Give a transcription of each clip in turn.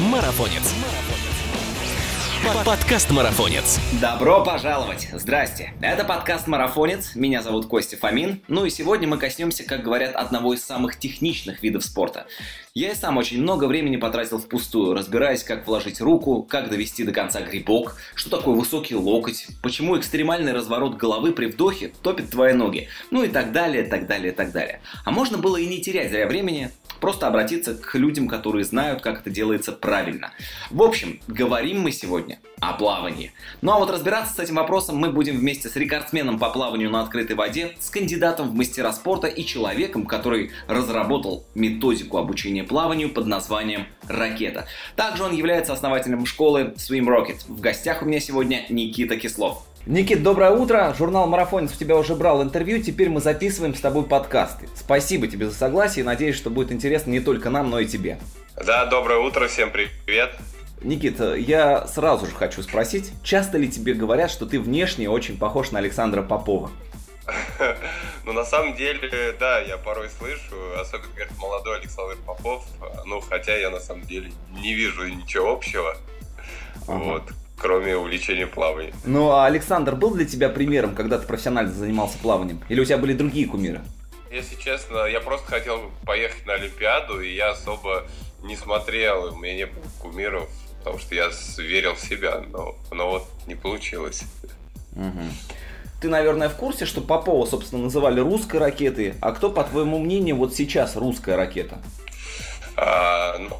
Марафонец. Подкаст Марафонец. Добро пожаловать! Здрасте! Это подкаст «Марафонец», меня зовут Костя Фомин, ну и сегодня мы коснемся, как говорят, одного из самых техничных видов спорта. Я и сам очень много времени потратил впустую, разбираясь, как вложить руку, как довести до конца грибок, что такое высокий локоть, почему экстремальный разворот головы при вдохе топит твои ноги, ну и так далее, так далее, так далее. А можно было и не терять зря времени, просто обратиться к людям, которые знают, как это делается правильно. В общем, говорим мы сегодня о плавании. Ну а вот разбираться с этим вопросом мы будем вместе с рекордсменом по плаванию на открытой воде, с кандидатом в мастера спорта и человеком, который разработал методику обучения плаванию под названием «Ракета». Также он является основателем школы Swim Rocket. В гостях у меня сегодня Никита Кислов. Никит, доброе утро. Журнал «Марафонец» у тебя уже брал интервью, теперь мы записываем с тобой подкасты. Спасибо тебе за согласие, надеюсь, что будет интересно не только нам, но и тебе. Да, доброе утро, всем привет. Никита, я сразу же хочу спросить, часто ли тебе говорят, что ты внешне очень похож на Александра Попова? Ну, на самом деле, да, я порой слышу, особенно, говорит, молодой Александр Попов, ну, хотя я на самом деле не вижу ничего общего. Ага. Вот кроме увлечения плаванием. Ну, а Александр был для тебя примером, когда ты профессионально занимался плаванием? Или у тебя были другие кумиры? Если честно, я просто хотел поехать на Олимпиаду, и я особо не смотрел, у меня не было кумиров, потому что я верил в себя, но, но вот не получилось. Угу. Ты, наверное, в курсе, что Попова, собственно, называли русской ракетой, а кто, по твоему мнению, вот сейчас русская ракета?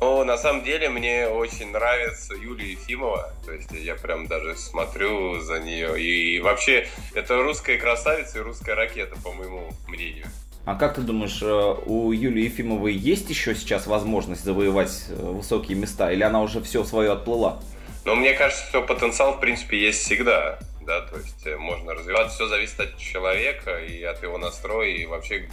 Ну, на самом деле, мне очень нравится Юлия Ефимова. То есть я прям даже смотрю за нее. И вообще, это русская красавица и русская ракета, по моему мнению. А как ты думаешь, э, у Юлии Ефимовой есть еще сейчас возможность завоевать э, высокие места, или она уже все свое отплыла? Ну, мне кажется, что потенциал, в принципе, есть всегда. Да, то есть э, можно развиваться. Все зависит от человека и от его настроя, и вообще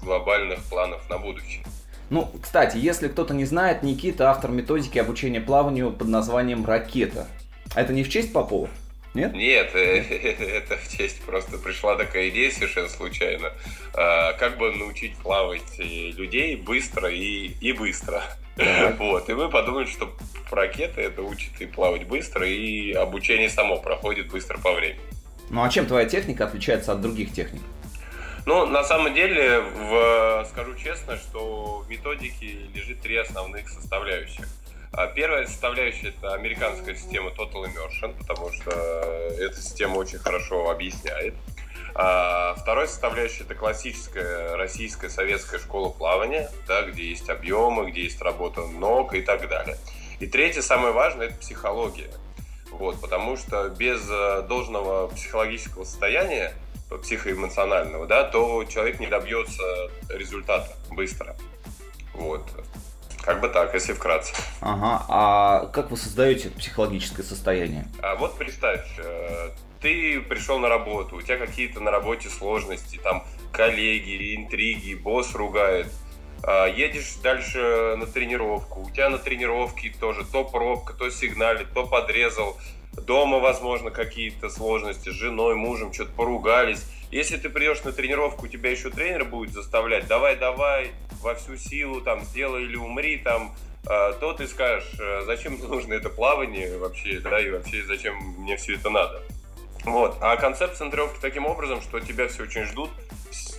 глобальных планов на будущее. Ну, кстати, если кто-то не знает, Никита автор методики обучения плаванию под названием «Ракета». А это не в честь Попова? Нет? Нет, э, это в честь просто пришла такая идея совершенно случайно. А, как бы научить плавать людей быстро и, и быстро. Так. Вот, и мы подумали, что ракета это учит и плавать быстро, и обучение само проходит быстро по времени. Ну а чем твоя техника отличается от других техник? Ну, на самом деле, в, скажу честно, что в методике лежит три основных составляющих. А первая составляющая – это американская система Total Immersion, потому что эта система очень хорошо объясняет. А вторая составляющая – это классическая российская советская школа плавания, да, где есть объемы, где есть работа ног и так далее. И третье, самое важное – это психология. Вот, потому что без э, должного психологического состояния психоэмоционального, да, то человек не добьется результата быстро. Вот. Как бы так, если вкратце. Ага. А как вы создаете психологическое состояние? А вот представь, э, ты пришел на работу, у тебя какие-то на работе сложности, там коллеги, интриги, босс ругает. А едешь дальше на тренировку, у тебя на тренировке тоже то пробка, то сигналит, то подрезал, дома, возможно, какие-то сложности с женой, мужем, что-то поругались. Если ты придешь на тренировку, тебя еще тренер будет заставлять, давай, давай, во всю силу, там, сделай или умри, там, э, то ты скажешь, э, зачем нужно это плавание вообще, да, и вообще зачем мне все это надо. Вот. А концепция тренировки таким образом, что тебя все очень ждут,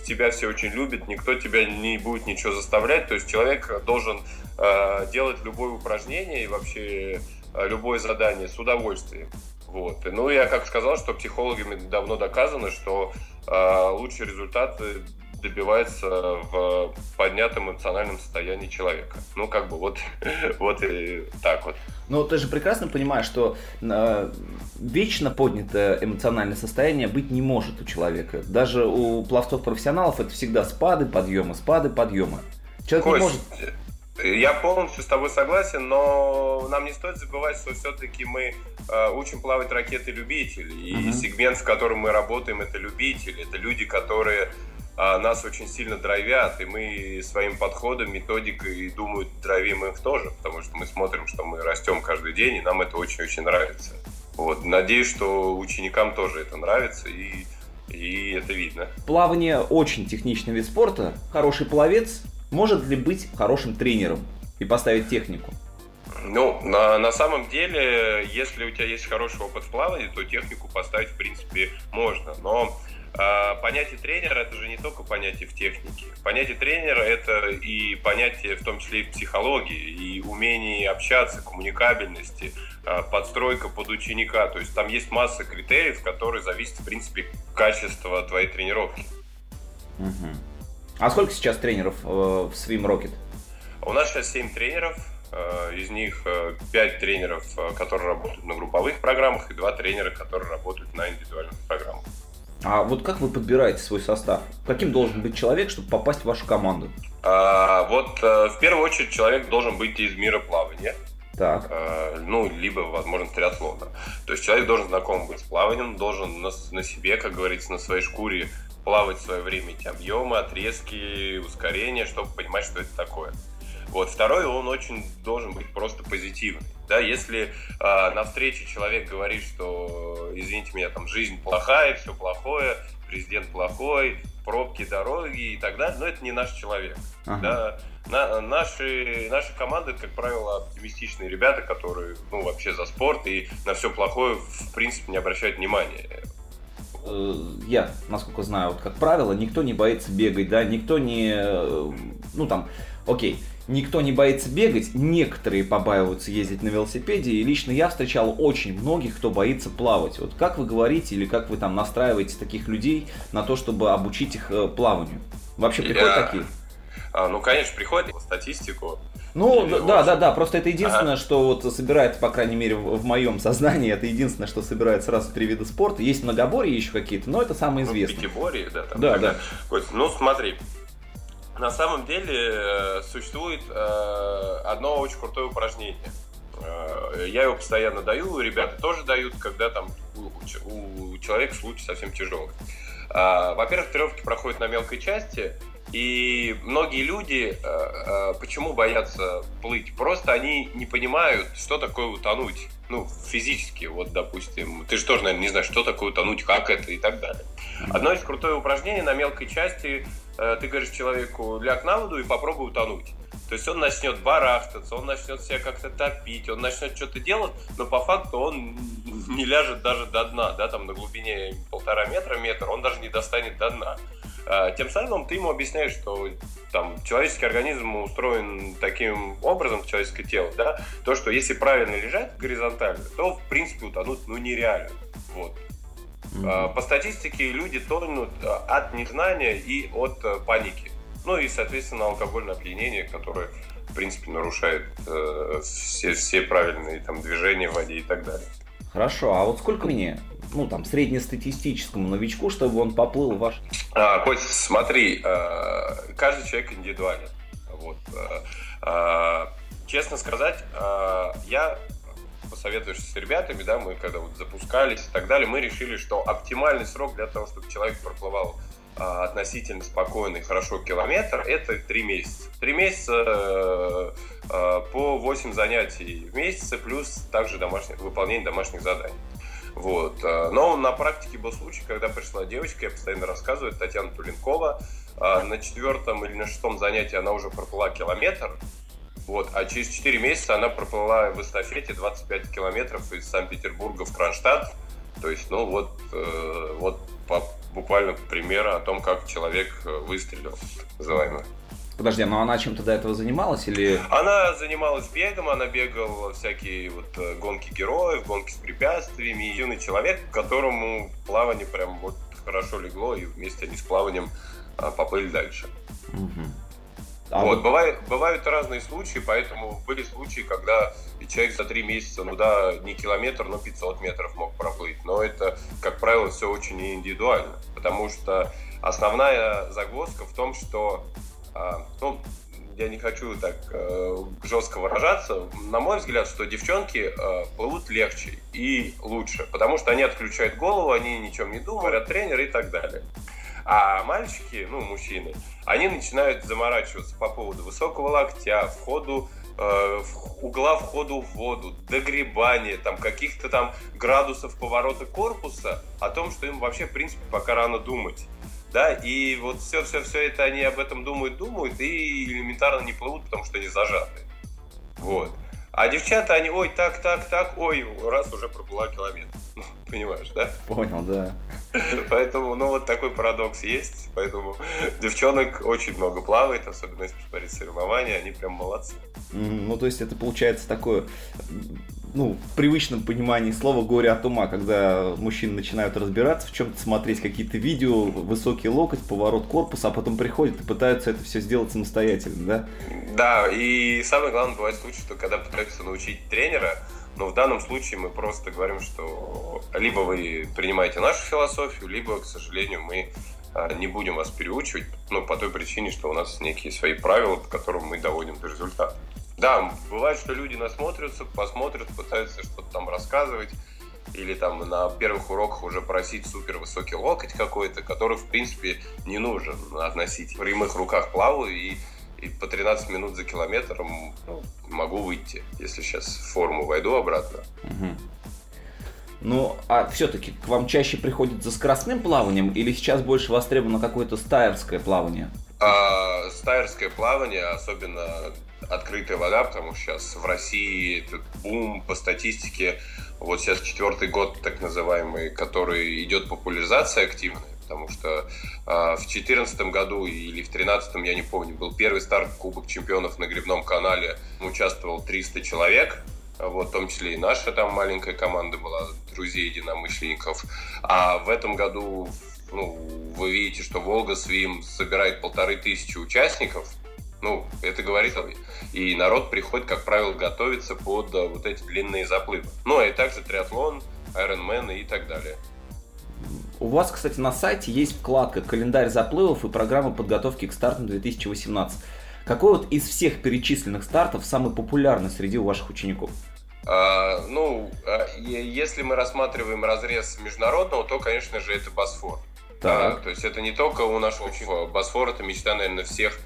тебя все очень любят, никто тебя не будет ничего заставлять. То есть человек должен э, делать любое упражнение и вообще любое задание с удовольствием. Вот. Ну, я как сказал, что психологами давно доказано, что э, лучшие результаты добивается в поднятом эмоциональном состоянии человека. Ну, как бы вот, вот и так вот. Ну, ты же прекрасно понимаешь, что э, вечно поднятое эмоциональное состояние быть не может у человека. Даже у пловцов-профессионалов это всегда спады, подъемы, спады, подъемы. Человек Кость, не может... Я полностью с тобой согласен, но нам не стоит забывать, что все-таки мы э, учим плавать ракеты любителей. И uh-huh. сегмент, в котором мы работаем, это любители. Это люди, которые э, нас очень сильно драйвят. И мы своим подходом, методикой, думаю, драйвим их тоже. Потому что мы смотрим, что мы растем каждый день, и нам это очень-очень нравится. Вот. Надеюсь, что ученикам тоже это нравится. И и это видно. Плавание очень техничный вид спорта. Хороший пловец может ли быть хорошим тренером и поставить технику? Ну, на, на самом деле, если у тебя есть хороший опыт в плавании, то технику поставить, в принципе, можно. Но э, понятие тренера это же не только понятие в технике. Понятие тренера это и понятие в том числе и в психологии, и умение общаться, коммуникабельности, э, подстройка под ученика. То есть там есть масса критериев, которые зависят, в принципе, качества твоей тренировки. Угу. А сколько сейчас тренеров э, в Swim Rocket? У нас сейчас 7 тренеров, Э, из них 5 э, тренеров, э, которые работают на групповых программах, и 2 тренера, которые работают на индивидуальных программах. А вот как вы подбираете свой состав? Каким должен быть человек, чтобы попасть в вашу команду? А, вот в первую очередь человек должен быть из мира плавания. Так. ну, либо, возможно, триатлона. То есть человек должен знаком быть с плаванием, должен на, на себе, как говорится, на своей шкуре плавать в свое время эти объемы, отрезки, ускорения, чтобы понимать, что это такое. Вот. Второй, он очень должен быть просто позитивный. Да, если э, на встрече человек говорит, что, извините меня, там жизнь плохая, все плохое, президент плохой, пробки, дороги и так далее, но это не наш человек. Ага. Да, на, наши, наши команды, как правило, оптимистичные ребята, которые, ну, вообще за спорт и на все плохое, в принципе, не обращают внимания я, насколько знаю, вот как правило, никто не боится бегать, да, никто не, э, ну там, окей, никто не боится бегать, некоторые побаиваются ездить на велосипеде, и лично я встречал очень многих, кто боится плавать. Вот как вы говорите или как вы там настраиваете таких людей на то, чтобы обучить их э, плаванию? Вообще приходят я... такие? А, ну, конечно, приходят по статистику. Ну, да, да, да, да, просто это единственное, ага. что вот собирает, по крайней мере, в, в моем сознании, это единственное, что собирает сразу три вида спорта. Есть многоборье еще какие-то, но это самое ну, известное. Ну, пятиборье, да. Там, да, да. Ну, смотри, на самом деле э, существует э, одно очень крутое упражнение. Э, я его постоянно даю, ребята тоже дают, когда там у, у человека случай совсем тяжелый. Во-первых, тренировки проходят на мелкой части, и многие люди почему боятся плыть? Просто они не понимают, что такое утонуть. Ну, физически, вот, допустим. Ты же тоже, наверное, не знаешь, что такое утонуть, как это и так далее. Одно из крутое упражнение на мелкой части Э, ты говоришь человеку, ляг на воду и попробуй утонуть. То есть он начнет барахтаться, он начнет себя как-то топить, он начнет что-то делать, но по факту он не ляжет даже до дна, да, там на глубине полтора метра, метр, он даже не достанет до дна. А, тем самым ты ему объясняешь, что там человеческий организм устроен таким образом, человеческое тело, да, то, что если правильно лежать горизонтально, то в принципе утонуть ну нереально. Вот. Mm-hmm. По статистике люди тонут а, от незнания и от паники. Ну и, соответственно, алкогольное опьянение, которое, в принципе, нарушает э, все, все правильные там, движения в воде и так далее. Хорошо, а вот сколько мне, ну там, среднестатистическому новичку, чтобы он поплыл в ваш... А, Кость, смотри, э, каждый человек индивидуален. Вот. Э, э, честно сказать, я посоветуешься с ребятами, да, мы когда вот запускались и так далее, мы решили, что оптимальный срок для того, чтобы человек проплывал а, относительно спокойный, хорошо километр, это 3 месяца. 3 месяца э, э, по 8 занятий в месяц, плюс также домашнее, выполнение домашних заданий. Вот. Э, но на практике был случай, когда пришла девочка, я постоянно рассказываю, Татьяна Туленкова, на четвертом или на шестом занятии она уже проплыла километр, вот. А через 4 месяца она проплыла в эстафете 25 километров из Санкт-Петербурга в Кронштадт. То есть, ну вот, э, вот по, буквально пример о том, как человек э, выстрелил, называемый. Подожди, но она чем-то до этого занималась или... Она занималась бегом, она бегала всякие вот э, гонки героев, гонки с препятствиями. Юный человек, которому плавание прям вот хорошо легло, и вместе они с плаванием а, поплыли дальше. Угу. А вот, вот... Бывает, бывают разные случаи, поэтому были случаи, когда человек за три месяца, ну да, не километр, но 500 метров мог проплыть. Но это, как правило, все очень индивидуально, потому что основная загвоздка в том, что, а, ну, я не хочу так э, жестко выражаться, на мой взгляд, что девчонки э, плывут легче и лучше, потому что они отключают голову, они ни о чем не думают, говорят тренер и так далее. А мальчики, ну, мужчины, они начинают заморачиваться по поводу высокого локтя, входу э, угла входа в воду, догребания, там каких-то там градусов поворота корпуса, о том, что им вообще, в принципе, пока рано думать. Да, и вот все-все-все это они об этом думают, думают и элементарно не плывут, потому что они зажаты. Вот. А девчата, они, ой, так, так, так, ой, раз уже проплыла километр. Ну, понимаешь, да? Понял, да. Поэтому, ну, вот такой парадокс есть. Поэтому девчонок очень много плавает, особенно если посмотреть соревнования, они прям молодцы. Ну, то есть это получается такое ну, в привычном понимании слова горе от ума, когда мужчины начинают разбираться в чем-то, смотреть какие-то видео, высокий локоть, поворот корпуса, а потом приходят и пытаются это все сделать самостоятельно, да? Да, и самое главное бывает случай, что когда пытаются научить тренера, но в данном случае мы просто говорим, что либо вы принимаете нашу философию, либо, к сожалению, мы а, не будем вас переучивать, ну, по той причине, что у нас некие свои правила, по которым мы доводим до результата. Да, бывает, что люди насмотрятся, посмотрят, пытаются что-то там рассказывать, или там на первых уроках уже просить супер высокий локоть какой-то, который, в принципе, не нужен относить. В прямых руках плаваю и, и по 13 минут за километром ну, могу выйти, если сейчас в форму войду обратно. Угу. Ну, а все-таки к вам чаще приходит за скоростным плаванием или сейчас больше востребовано какое-то стайерское плавание? А, стайерское плавание, особенно открытая вода, потому что сейчас в России этот бум по статистике, вот сейчас четвертый год так называемый, который идет популяризация активная, потому что э, в 2014 году или в 2013, я не помню, был первый старт Кубок чемпионов на Грибном канале, участвовал 300 человек, вот, в том числе и наша там маленькая команда была, друзей единомышленников. А в этом году ну, вы видите, что Волга Свим собирает полторы тысячи участников, ну, это говорит И народ приходит, как правило, готовиться под э, вот эти длинные заплывы. Ну, и также триатлон, Ironman и так далее. У вас, кстати, на сайте есть вкладка «Календарь заплывов и программа подготовки к стартам 2018». Какой вот из всех перечисленных стартов самый популярный среди ваших учеников? А, ну, а, если мы рассматриваем разрез международного, то, конечно же, это Босфор. Так. А, то есть это не только у нашего ученика. Босфор это мечта, наверное, всех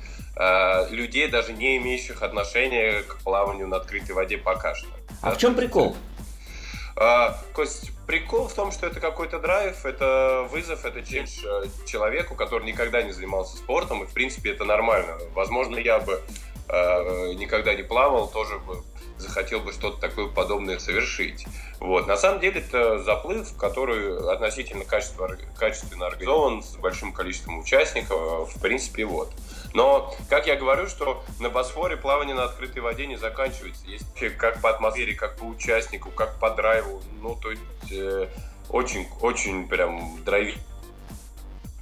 людей, даже не имеющих отношения к плаванию на открытой воде пока что. А да? в чем прикол? А, Кость, прикол в том, что это какой-то драйв, это вызов, это челлендж э, человеку, который никогда не занимался спортом, и в принципе это нормально. Возможно, я бы э, никогда не плавал, тоже бы захотел бы что-то такое подобное совершить. Вот. На самом деле это заплыв, который относительно качественно, качественно организован, с большим количеством участников. В принципе, вот. Но, как я говорю, что на Босфоре плавание на открытой воде не заканчивается. Есть как по атмосфере, как по участнику, как по драйву. Ну, то есть э, очень, очень прям драйвить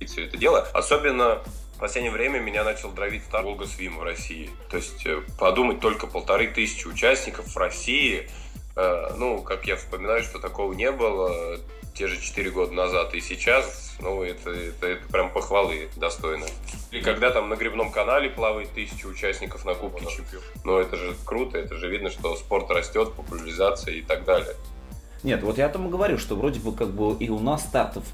все это дело. Особенно в последнее время меня начал драйвить старт Волга Свим в России. То есть э, подумать только полторы тысячи участников в России. Э, ну, как я вспоминаю, что такого не было те же 4 года назад и сейчас, ну, это, это, это прям похвалы достойно. Или когда там на грибном канале плавает тысяча участников на Кубке ну, Чемпионов. Ну, это же круто, это же видно, что спорт растет, популяризация и так далее. Нет, вот я о том и говорю, что вроде бы как бы и у нас стартов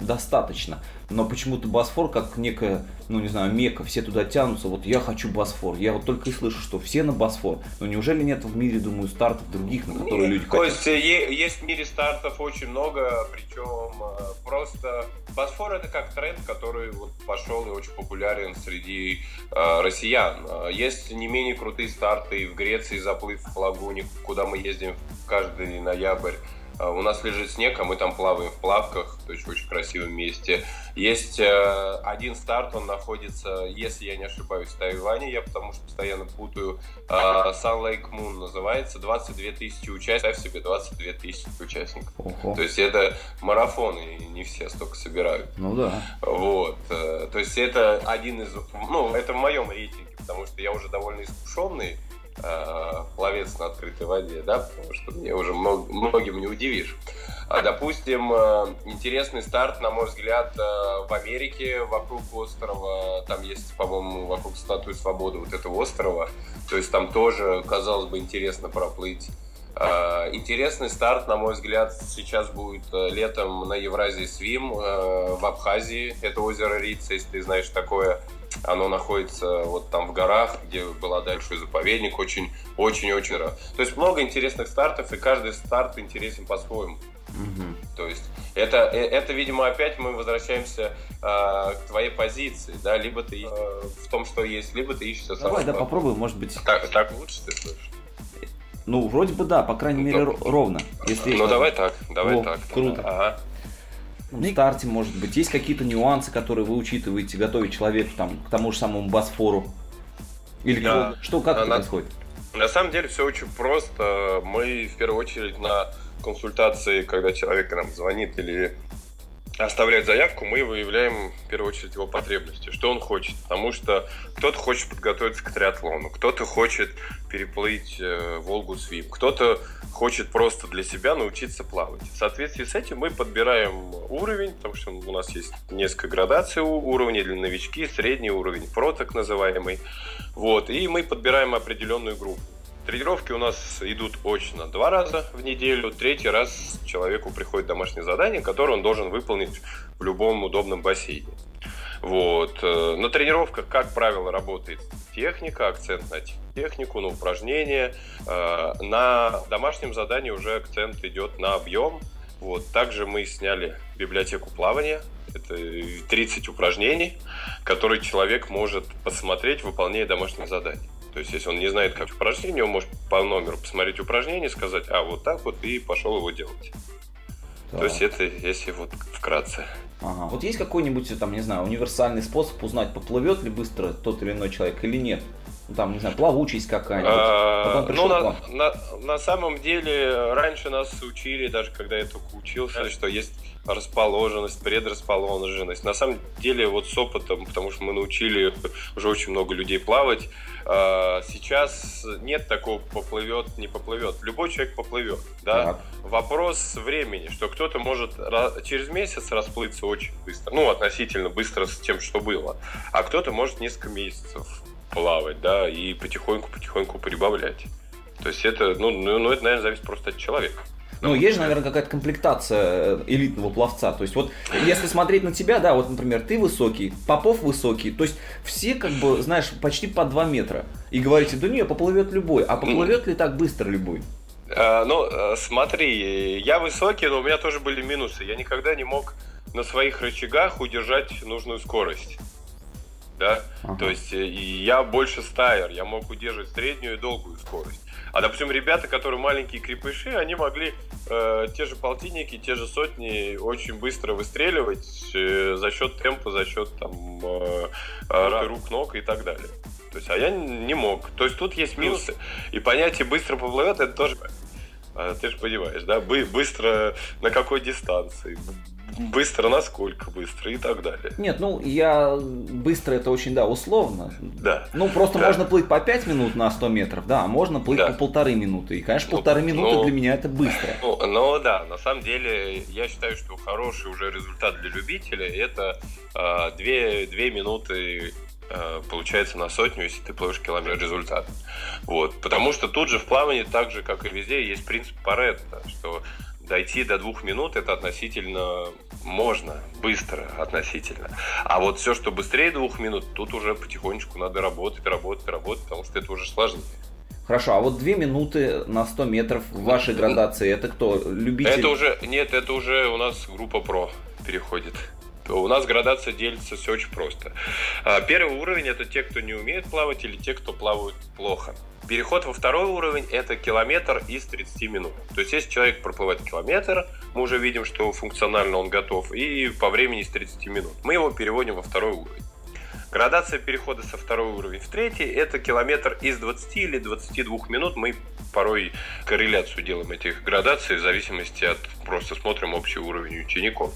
достаточно. Но почему-то Босфор как некая, ну не знаю, мека, все туда тянутся, вот я хочу Босфор. Я вот только и слышу, что все на Босфор. Но неужели нет в мире, думаю, стартов других, на которые люди хотят? То есть есть в мире стартов очень много, причем э, просто Босфор это как тренд, который вот пошел и очень популярен среди э, россиян. Есть не менее крутые старты и в Греции заплыв в лагуне, куда мы ездим каждый ноябрь. А, у нас лежит снег, а мы там плаваем в плавках, то есть в очень красивом месте. Есть э, один старт, он находится, если я не ошибаюсь, в Тайване, я потому что постоянно путаю. Э, Sun Lake Moon называется, 22 тысячи участников, ставь себе 22 тысячи участников. Ого. То есть это марафон, и не все столько собирают. Ну да. Вот. Э, то есть это один из, ну, это в моем рейтинге, потому что я уже довольно искушенный, э, пловец на открытой воде, да, потому что мне уже многим не удивишь. А, допустим, э, интересный старт, на мой взгляд, э, в Америке вокруг острова, там есть, по-моему, вокруг статуи свободы вот этого острова, то есть там тоже, казалось бы, интересно проплыть. Э, интересный старт, на мой взгляд, сейчас будет летом на Евразии Свим в Абхазии. Это озеро Рица, если ты знаешь такое. Оно находится вот там в горах, где была дальше заповедник, очень-очень-очень То есть много интересных стартов, и каждый старт интересен по-своему. Угу. То есть это, э, это, видимо, опять мы возвращаемся э, к твоей позиции, да, либо ты э, в том, что есть, либо ты ищешь Давай, да, попробуй, может быть. Так, так лучше ты слышишь? Ну, вроде бы да, по крайней мере, Ну, ровно. Если Ну, давай так, давай О, так. круто. Ага. Ну, в старте, может быть, есть какие-то нюансы, которые вы учитываете, готовить человека там, к тому же самому Босфору? Или Да. что, как А, это на- происходит? На самом деле все очень просто. Мы в первую очередь на консультации, когда человек нам звонит или оставляет заявку, мы выявляем в первую очередь его потребности, что он хочет. Потому что кто-то хочет подготовиться к триатлону, кто-то хочет переплыть э, Волгу Свим, кто-то хочет просто для себя научиться плавать. В соответствии с этим мы подбираем уровень, потому что у нас есть несколько градаций уровней для новички, средний уровень, про так называемый. Вот, и мы подбираем определенную группу. Тренировки у нас идут очно два раза в неделю. Третий раз человеку приходит домашнее задание, которое он должен выполнить в любом удобном бассейне. Вот. э, На тренировках, как правило, работает техника, акцент на технику, на упражнения. Э, На домашнем задании уже акцент идет на объем. Вот. Также мы сняли библиотеку плавания. Это 30 упражнений, которые человек может посмотреть, выполняя домашнее задание. То есть, если он не знает, как упражнение, он может по номеру посмотреть упражнение, сказать, а вот так вот, и пошел его делать. То есть, это если вот вкратце. Ага. Вот есть какой-нибудь, там, не знаю, универсальный способ узнать, поплывет ли быстро тот или иной человек или нет? Ну, там, не знаю, плавучесть какая-нибудь. А, пришел Ну, на, на- на самом деле, раньше нас учили, даже когда я только учился, что есть расположенность, предрасположенность. На самом деле, вот с опытом, потому что мы научили уже очень много людей плавать, а, сейчас нет такого поплывет, не поплывет. Любой человек поплывет, да? Так. Вопрос времени, что кто-то может через месяц расплыться очень быстро, ну, относительно быстро с тем, что было, а кто-то может несколько месяцев плавать, да, и потихоньку-потихоньку прибавлять. То есть это, ну, ну, ну, это, наверное, зависит просто от человека. Ну, есть же, наверное, какая-то комплектация э, элитного пловца. То есть, вот, если смотреть на тебя, да, вот, например, ты высокий, Попов высокий, то есть, все, как бы, знаешь, почти по 2 метра. И говорите, да не, поплывет любой. А поплывет ли так быстро любой? А, ну, э, смотри, я высокий, но у меня тоже были минусы. Я никогда не мог на своих рычагах удержать нужную скорость. Да? Ага. То есть э, и я больше стайер, я мог удерживать среднюю и долгую скорость. А, допустим, ребята, которые маленькие крепыши, они могли э, те же полтинники, те же сотни очень быстро выстреливать э, за счет темпа, за счет там э, э, рук, ног и так далее. То есть, а я не мог. То есть тут есть минусы. И понятие быстро поплывет, это тоже. а, Ты же понимаешь, да? Бы- Быстро на какой дистанции, быстро насколько быстро и так далее. Нет, ну, я быстро это очень, да, условно. Да. Ну, просто Да. можно плыть по 5 минут на 100 метров, да, а можно плыть Да. по полторы минуты. И, конечно, Ну, полторы минуты ну, для меня это быстро. Ну, ну да, на самом деле я считаю, что хороший уже результат для любителя это а, две, две минуты а, получается на сотню, если ты плывешь километр результат. Вот. Потому что тут же в плавании, так же как и везде, есть принцип Паретта, что дойти до двух минут это относительно можно, быстро относительно. А вот все, что быстрее двух минут, тут уже потихонечку надо работать, работать, работать, потому что это уже сложнее. Хорошо, а вот 2 минуты на 100 метров в вашей градации, это кто? Любитель? Это уже, нет, это уже у нас группа про переходит. У нас градация делится все очень просто. А, Первый уровень это те, кто не умеет плавать, или те, кто плавают плохо. Переход во второй уровень это километр из 30 минут. То есть, если человек проплывает километр, мы уже видим, что функционально он готов, и по времени из 30 минут. Мы его переводим во второй уровень. Градация перехода со второй уровень в третий – это километр из 20 или 22 минут. Мы порой корреляцию делаем этих градаций в зависимости от... Просто смотрим общий уровень учеников.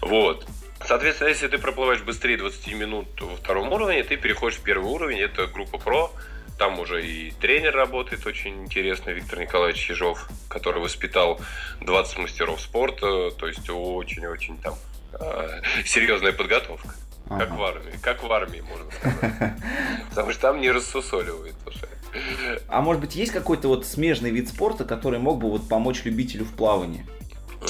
Вот. Соответственно, если ты проплываешь быстрее 20 минут во втором уровне, ты переходишь в первый уровень, это группа ПРО. Там уже и тренер работает очень интересный, Виктор Николаевич Ежов, который воспитал 20 мастеров спорта, то есть очень-очень там э, серьезная подготовка. Как Ага. в армии. Как в армии, можно сказать. Потому что там не рассусоливает уже. А может быть, есть какой-то вот смежный вид спорта, который мог бы вот помочь любителю в плавании?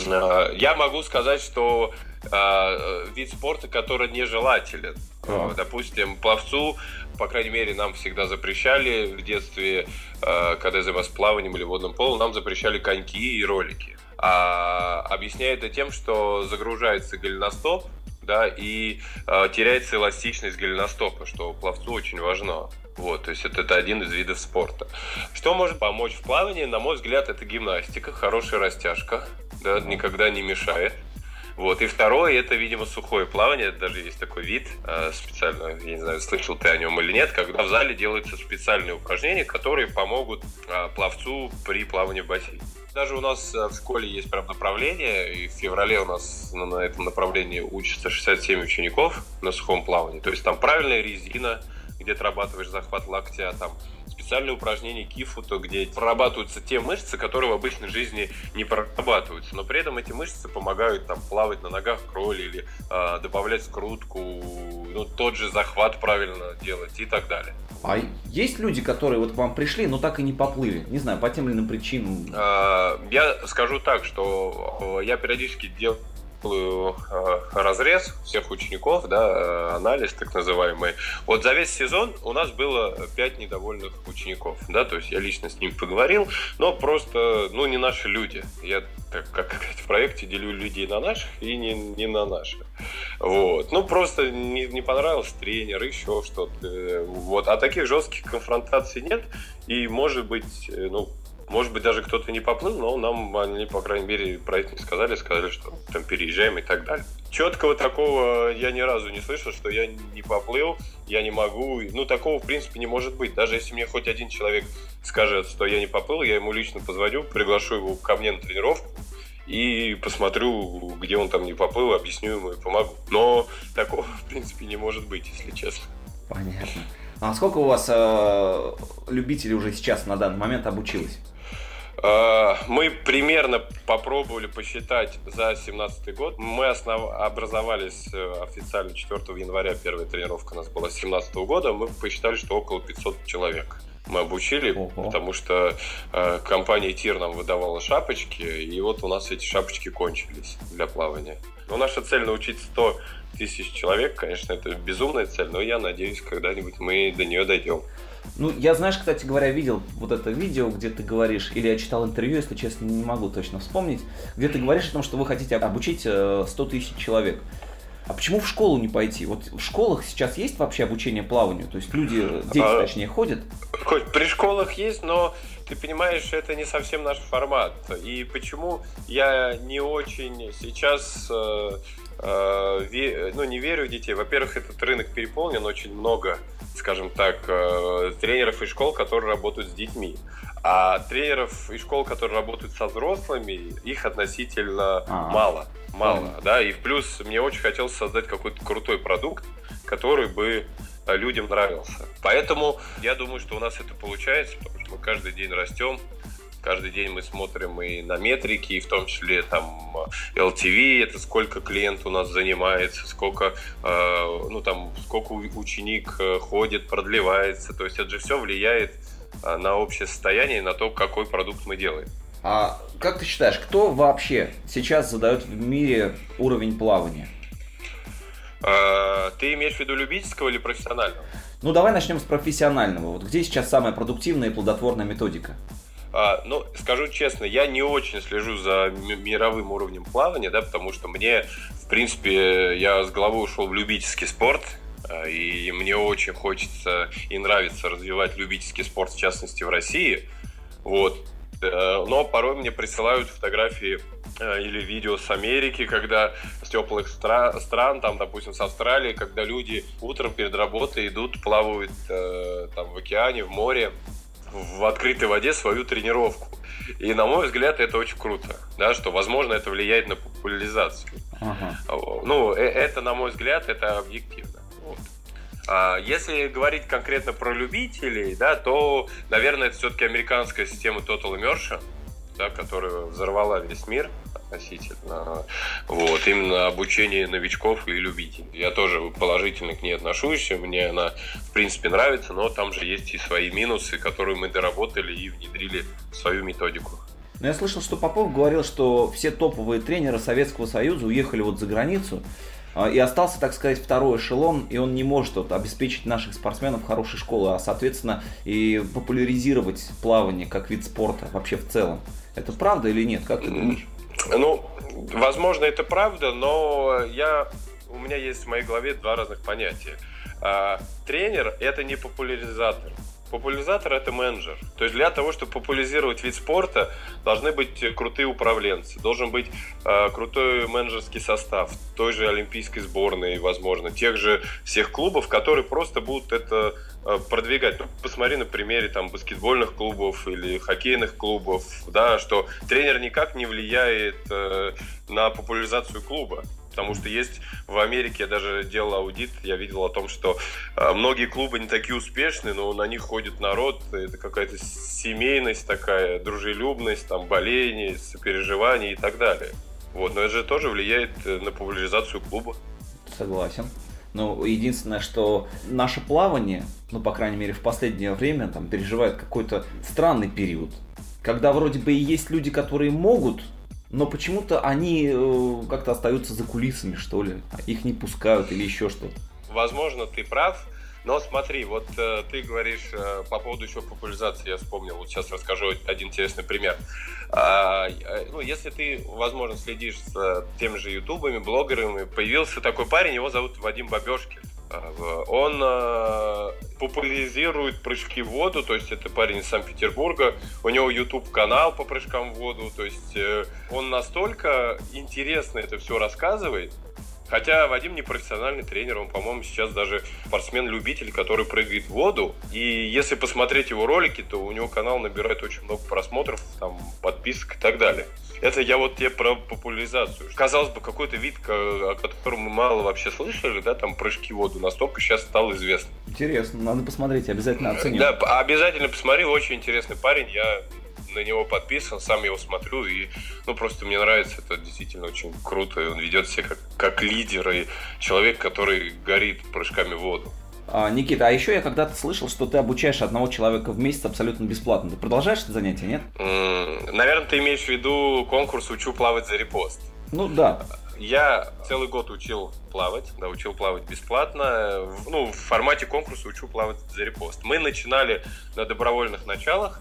А, Я могу сказать, что а, вид спорта, который нежелателен. Так. Допустим, пловцу, по крайней мере, нам всегда запрещали в детстве, а, когда я занимался плаванием или водным полом, нам запрещали коньки и ролики. А объясняя это тем, что загружается голеностоп, да, и а, теряется эластичность голеностопа, что пловцу очень важно. Вот, то есть это, это один из видов спорта. Что может помочь в плавании? На мой взгляд, это гимнастика, хорошая растяжка, да, никогда не мешает. Вот. И второе, это, видимо, сухое плавание. Даже есть такой вид э, специально, я не знаю, слышал ты о нем или нет, когда в зале делаются специальные упражнения, которые помогут э, пловцу при плавании в бассейне. Даже у нас э, в школе есть прям направление, и в феврале у нас на этом направлении учатся 67 учеников на сухом плавании. То есть там правильная резина, где отрабатываешь захват локтя, там специальные упражнения кифута, где прорабатываются те мышцы, которые в обычной жизни не прорабатываются. Но при этом эти мышцы помогают там плавать на ногах кроли или э, добавлять скрутку, ну, тот же захват правильно делать и так далее. А есть люди, которые вот к вам пришли, но так и не поплыли? Не знаю, по тем или иным причинам. Я скажу так, что я периодически делаю э, разрез всех учеников, да, э, анализ так называемый. Вот за весь сезон у нас было 5 недовольных учеников, да, то есть я лично с ними поговорил, но просто, ну, не наши люди. Я, так как в проекте делю людей на наших и не, не на наших. Вот. Ну, просто не, не понравился тренер, еще что-то. Вот. А таких жестких конфронтаций нет. И, может быть, э, ну, может быть, даже кто-то не поплыл, но нам они, по крайней мере, про это не сказали, сказали, что там переезжаем и так далее. Четкого такого я ни разу не слышал, что я не поплыл, я не могу. Ну, такого, в принципе, не может быть. Даже если мне хоть один человек скажет, что я не поплыл, я ему лично позвоню, приглашу его ко мне на тренировку, и посмотрю, где он там не поплыл, объясню ему и помогу. Но такого, в принципе, не может быть, если честно. Понятно. А сколько у вас э, любителей уже сейчас на данный момент обучилось? Э, мы примерно попробовали посчитать за 2017 год. Мы основ... образовались э, официально 4 января, первая тренировка у нас была с 2017 года. Мы посчитали, что около 500 человек мы обучили, Ого. потому что э, компания ТИР нам выдавала шапочки, и вот у нас эти шапочки кончились для плавания. Но наша цель научить 100 тысяч человек, конечно, это безумная цель, но я надеюсь, когда-нибудь мы до нее дойдем. Ну, я, знаешь, кстати говоря, видел вот это видео, где ты говоришь, или я читал интервью, если честно, не могу точно вспомнить, где ты говоришь о том, что вы хотите обучить 100 э, тысяч человек. А почему в школу не пойти? Вот в школах сейчас есть вообще обучение плаванию? То есть люди, дети а, точнее, ходят? Хоть при школах есть, но ты понимаешь, это не совсем наш формат. И почему я не очень сейчас э, э, ну, не верю в детей. Во-первых, этот рынок переполнен, очень много скажем так, э, тренеров и школ, которые работают с детьми. А тренеров и школ, которые работают со взрослыми, их относительно А-а-а. мало. Мало, mm. да, и в плюс мне очень хотелось создать какой-то крутой продукт, который бы э, людям нравился. Поэтому я думаю, что у нас это получается, потому что мы каждый день растем, Каждый день мы смотрим и на метрики, и в том числе там LTV, это сколько клиент у нас занимается, сколько, э, ну, там, сколько ученик э, ходит, продлевается. То есть это же все влияет э, на общее состояние, на то, какой продукт мы делаем. А как ты считаешь, кто вообще сейчас задает в мире уровень плавания? Ты имеешь в виду любительского или профессионального? Ну, давай начнем с профессионального. Вот где сейчас самая продуктивная и плодотворная методика? А, ну, скажу честно, я не очень слежу за мировым уровнем плавания, да, потому что мне, в принципе, я с головой ушел в любительский спорт, а, и мне очень хочется и нравится развивать любительский спорт, в частности, в России. Вот. Э, но порой мне присылают фотографии э, или видео с Америки, когда с теплых стра- стран, там, допустим, с Австралии, когда люди утром перед работой идут, плавают э, там в океане, в море, в открытой воде свою тренировку. И, на мой взгляд, это очень круто, да, что, возможно, это влияет на популяризацию. Ага. Ну, э, это, на мой взгляд, это объективно. Вот. А если говорить конкретно про любителей, да, то, наверное, это все-таки американская система Total Immersion, да, которая взорвала весь мир относительно. Вот, именно обучение новичков и любителей. Я тоже положительно к ней отношусь, мне она, в принципе, нравится, но там же есть и свои минусы, которые мы доработали и внедрили в свою методику. Но я слышал, что Попов говорил, что все топовые тренеры Советского Союза уехали вот за границу, а, и остался, так сказать, второй эшелон, и он не может вот, обеспечить наших спортсменов хорошей школы, а, соответственно, и популяризировать плавание как вид спорта вообще в целом. Это правда или нет? Как ты думаешь? Ну, возможно, это правда, но я, у меня есть в моей голове два разных понятия. А тренер это не популяризатор. Популяризатор это менеджер. То есть для того, чтобы популяризировать вид спорта, должны быть крутые управленцы, должен быть э, крутой менеджерский состав той же олимпийской сборной, возможно, тех же всех клубов, которые просто будут это продвигать. Ну, посмотри на примере там баскетбольных клубов или хоккейных клубов, да, что тренер никак не влияет э, на популяризацию клуба. Потому что есть в Америке, я даже делал аудит, я видел о том, что э, многие клубы не такие успешные, но на них ходит народ, это какая-то семейность такая, дружелюбность, там, боление, сопереживание и так далее. Вот, но это же тоже влияет э, на популяризацию клуба. Согласен. Но единственное, что наше плавание, ну, по крайней мере, в последнее время, там, переживает какой-то странный период. Когда вроде бы и есть люди, которые могут но почему-то они э, как-то остаются за кулисами, что ли. Их не пускают или еще что-то. Возможно, ты прав. Но смотри, вот э, ты говоришь э, по поводу еще популяризации, я вспомнил, вот сейчас расскажу один интересный пример. А, э, ну, если ты, возможно, следишь за теми же ютубами, блогерами, появился такой парень, его зовут Вадим Бабешкин. А, он э, популяризирует прыжки в воду, то есть это парень из Санкт-Петербурга, у него YouTube канал по прыжкам в воду, то есть э, он настолько интересно это все рассказывает, Хотя Вадим не профессиональный тренер, он, по-моему, сейчас даже спортсмен-любитель, который прыгает в воду. И если посмотреть его ролики, то у него канал набирает очень много просмотров, там, подписок и так далее. Это я вот тебе про популяризацию. Казалось бы, какой-то вид, о котором мы мало вообще слышали, да, там прыжки в воду, настолько сейчас стал известным. Интересно, надо посмотреть, обязательно оценим. Да, обязательно посмотри, очень интересный парень, я на него подписан, сам его смотрю, и ну просто мне нравится, это действительно очень круто, и он ведет себя как, как лидер и человек, который горит прыжками в воду. А, Никита, а еще я когда-то слышал, что ты обучаешь одного человека в месяц абсолютно бесплатно. Ты продолжаешь это занятие, нет? Mm, наверное, ты имеешь в виду конкурс «Учу плавать за репост». Ну да. Я целый год учил плавать, да, учил плавать бесплатно. Ну, в формате конкурса учу плавать за репост. Мы начинали на добровольных началах,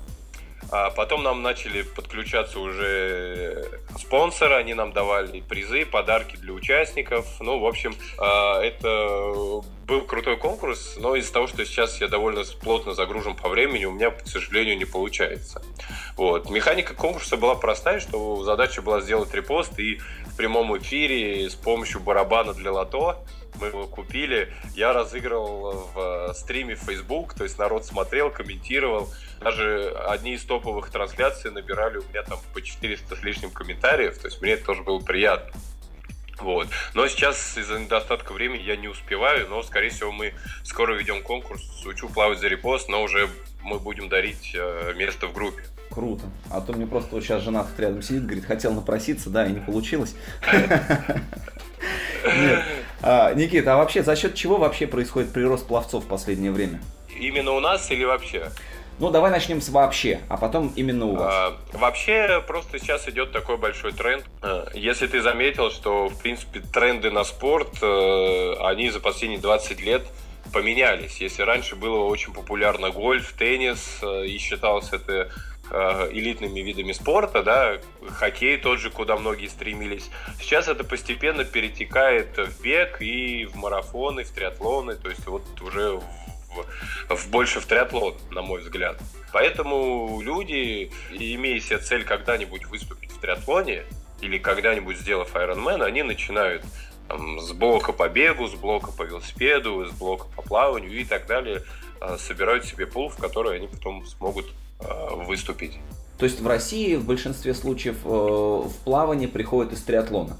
а потом нам начали подключаться уже спонсоры, они нам давали призы, подарки для участников. Ну, в общем, а, это был крутой конкурс, но из-за того, что сейчас я довольно плотно загружен по времени, у меня, к сожалению, не получается. Вот. Механика конкурса была простая, что задача была сделать репост и в прямом эфире с помощью барабана для лото мы его купили. Я разыгрывал в стриме в Facebook, то есть народ смотрел, комментировал. Даже одни из топовых трансляций набирали у меня там по 400 с лишним комментариев, то есть мне это тоже было приятно. Вот. Но сейчас из-за недостатка времени я не успеваю, но, скорее всего, мы скоро ведем конкурс «Учу плавать за репост», но уже мы будем дарить э, место в группе. Круто. А то мне просто вот сейчас жена рядом сидит, говорит, хотел напроситься, да, и не получилось. А, Никита, а вообще за счет чего вообще происходит прирост пловцов в последнее время? Именно у нас или вообще? Ну, давай начнем с вообще, а потом именно у вас. А, вообще, просто сейчас идет такой большой тренд. А, если ты заметил, что, в принципе, тренды на спорт, э, они за последние 20 лет поменялись. Если раньше было очень популярно гольф, теннис, э, и считалось это Э, элитными видами спорта, да, хоккей тот же, куда многие стремились. Сейчас это постепенно перетекает в бег и в марафоны, в триатлоны, то есть вот уже в, в больше в триатлон, на мой взгляд. Поэтому люди, имея себе цель когда-нибудь выступить в триатлоне или когда-нибудь сделав Ironman, они начинают там, с блока по бегу, с блока по велосипеду, с блока по плаванию и так далее, э, собирают себе пул, в который они потом смогут Э, выступить. То есть в России в большинстве случаев э, в плавание приходят из триатлона?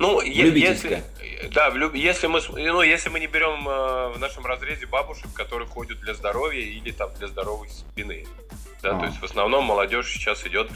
Ну, если, да, если мы, ну, если мы не берем в нашем разрезе бабушек, которые ходят для здоровья или там для здоровой спины. Да, а. то есть в основном молодежь сейчас идет,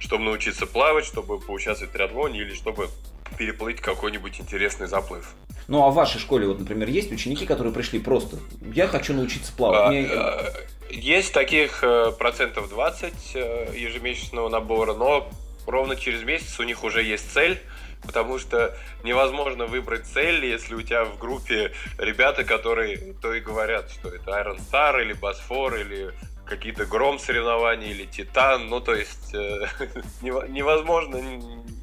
чтобы научиться плавать, чтобы поучаствовать в триатлоне или чтобы переплыть какой-нибудь интересный заплыв. Ну а в вашей школе, вот, например, есть ученики, которые пришли просто, я хочу научиться плавать. А, Мне... а, есть таких э, процентов 20 э, ежемесячного набора, но ровно через месяц у них уже есть цель, потому что невозможно выбрать цель, если у тебя в группе ребята, которые то и говорят, что это Iron Star или Босфор или какие-то гром соревнования или титан. Ну, то есть э, невозможно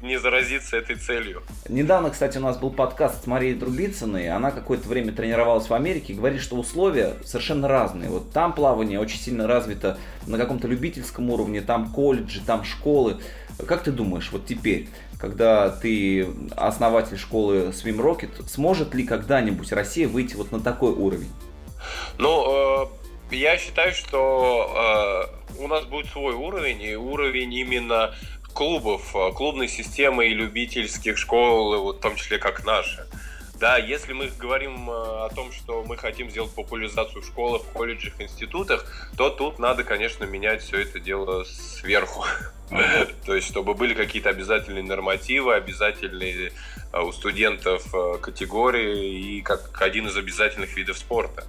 не заразиться этой целью. Недавно, кстати, у нас был подкаст с Марией Трубицыной. Она какое-то время тренировалась в Америке и говорит, что условия совершенно разные. Вот там плавание очень сильно развито на каком-то любительском уровне, там колледжи, там школы. Как ты думаешь, вот теперь, когда ты основатель школы Swim Rocket, сможет ли когда-нибудь Россия выйти вот на такой уровень? Ну, э, я считаю, что э, у нас будет свой уровень, и уровень именно клубов, э, клубной системы и любительских школ, вот в том числе как наши. Да, если мы говорим э, о том, что мы хотим сделать популяризацию в школах, колледжах, институтах, то тут надо, конечно, менять все это дело сверху. То есть, чтобы были какие-то обязательные нормативы, обязательные у студентов категории и как один из обязательных видов спорта.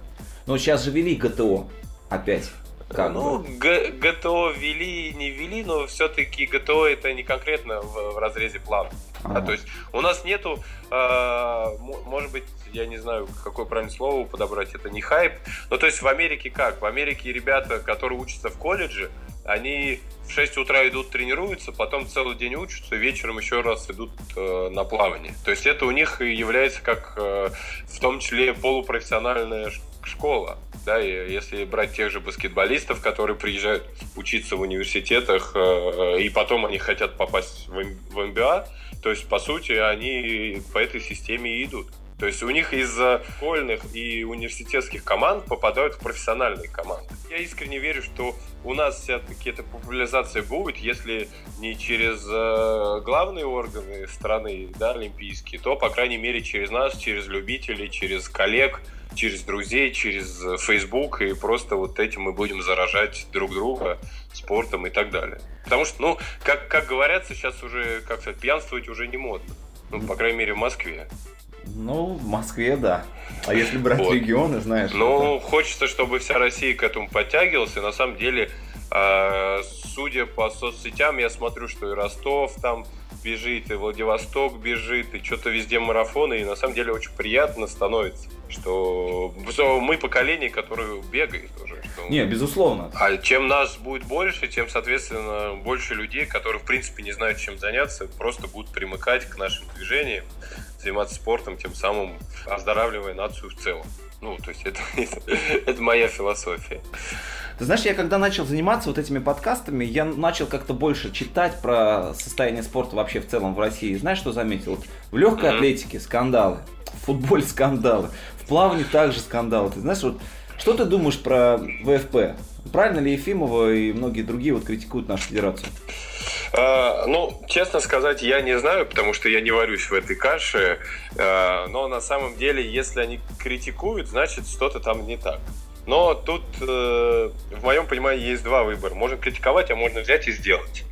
Но сейчас же вели ГТО опять. Как ну, Г- ГТО ввели, не ввели, но все-таки ГТО это не конкретно в, в разрезе плана. Ага. Да, то есть у нас нету, э, может быть, я не знаю, какое правильное слово подобрать, это не хайп. Но то есть в Америке как? В Америке ребята, которые учатся в колледже, они в 6 утра идут тренируются, потом целый день учатся, вечером еще раз идут э, на плавание. То есть это у них является как э, в том числе полупрофессиональная школа. Да, и если брать тех же баскетболистов, которые приезжают учиться в университетах, э, и потом они хотят попасть в МБА, то есть, по сути, они по этой системе и идут. То есть у них из школьных и университетских команд попадают в профессиональные команды. Я искренне верю, что у нас все-таки эта популяризация будет, если не через э, главные органы страны, да, олимпийские, то, по крайней мере, через нас, через любителей, через коллег, через друзей, через Facebook, и просто вот этим мы будем заражать друг друга спортом и так далее. Потому что, ну, как, как говорят, сейчас уже, как сказать, пьянствовать уже не модно. Ну, по крайней мере, в Москве. Ну, в Москве, да. А если брать вот. регионы, знаешь... Ну, это... хочется, чтобы вся Россия к этому подтягивалась. И на самом деле, э, судя по соцсетям, я смотрю, что и Ростов там бежит, и Владивосток бежит, и что-то везде марафоны, и на самом деле очень приятно становится, что, что мы поколение, которое бегает уже. Что... Не, безусловно. А чем нас будет больше, тем, соответственно, больше людей, которые, в принципе, не знают, чем заняться, просто будут примыкать к нашим движениям, заниматься спортом, тем самым оздоравливая нацию в целом. Ну, то есть это, это, это моя философия. Ты знаешь, я когда начал заниматься вот этими подкастами, я начал как-то больше читать про состояние спорта вообще в целом в России. Знаешь, что заметил? В легкой mm-hmm. атлетике скандалы, в футболе скандалы, в плавании также скандалы. Ты знаешь, вот что ты думаешь про ВФП? Правильно ли Ефимова и многие другие вот критикуют нашу федерацию? А, ну, честно сказать, я не знаю, потому что я не варюсь в этой каше. А, но на самом деле, если они критикуют, значит что-то там не так. Но тут, э, в моем понимании, есть два выбора. Можно критиковать, а можно взять и сделать.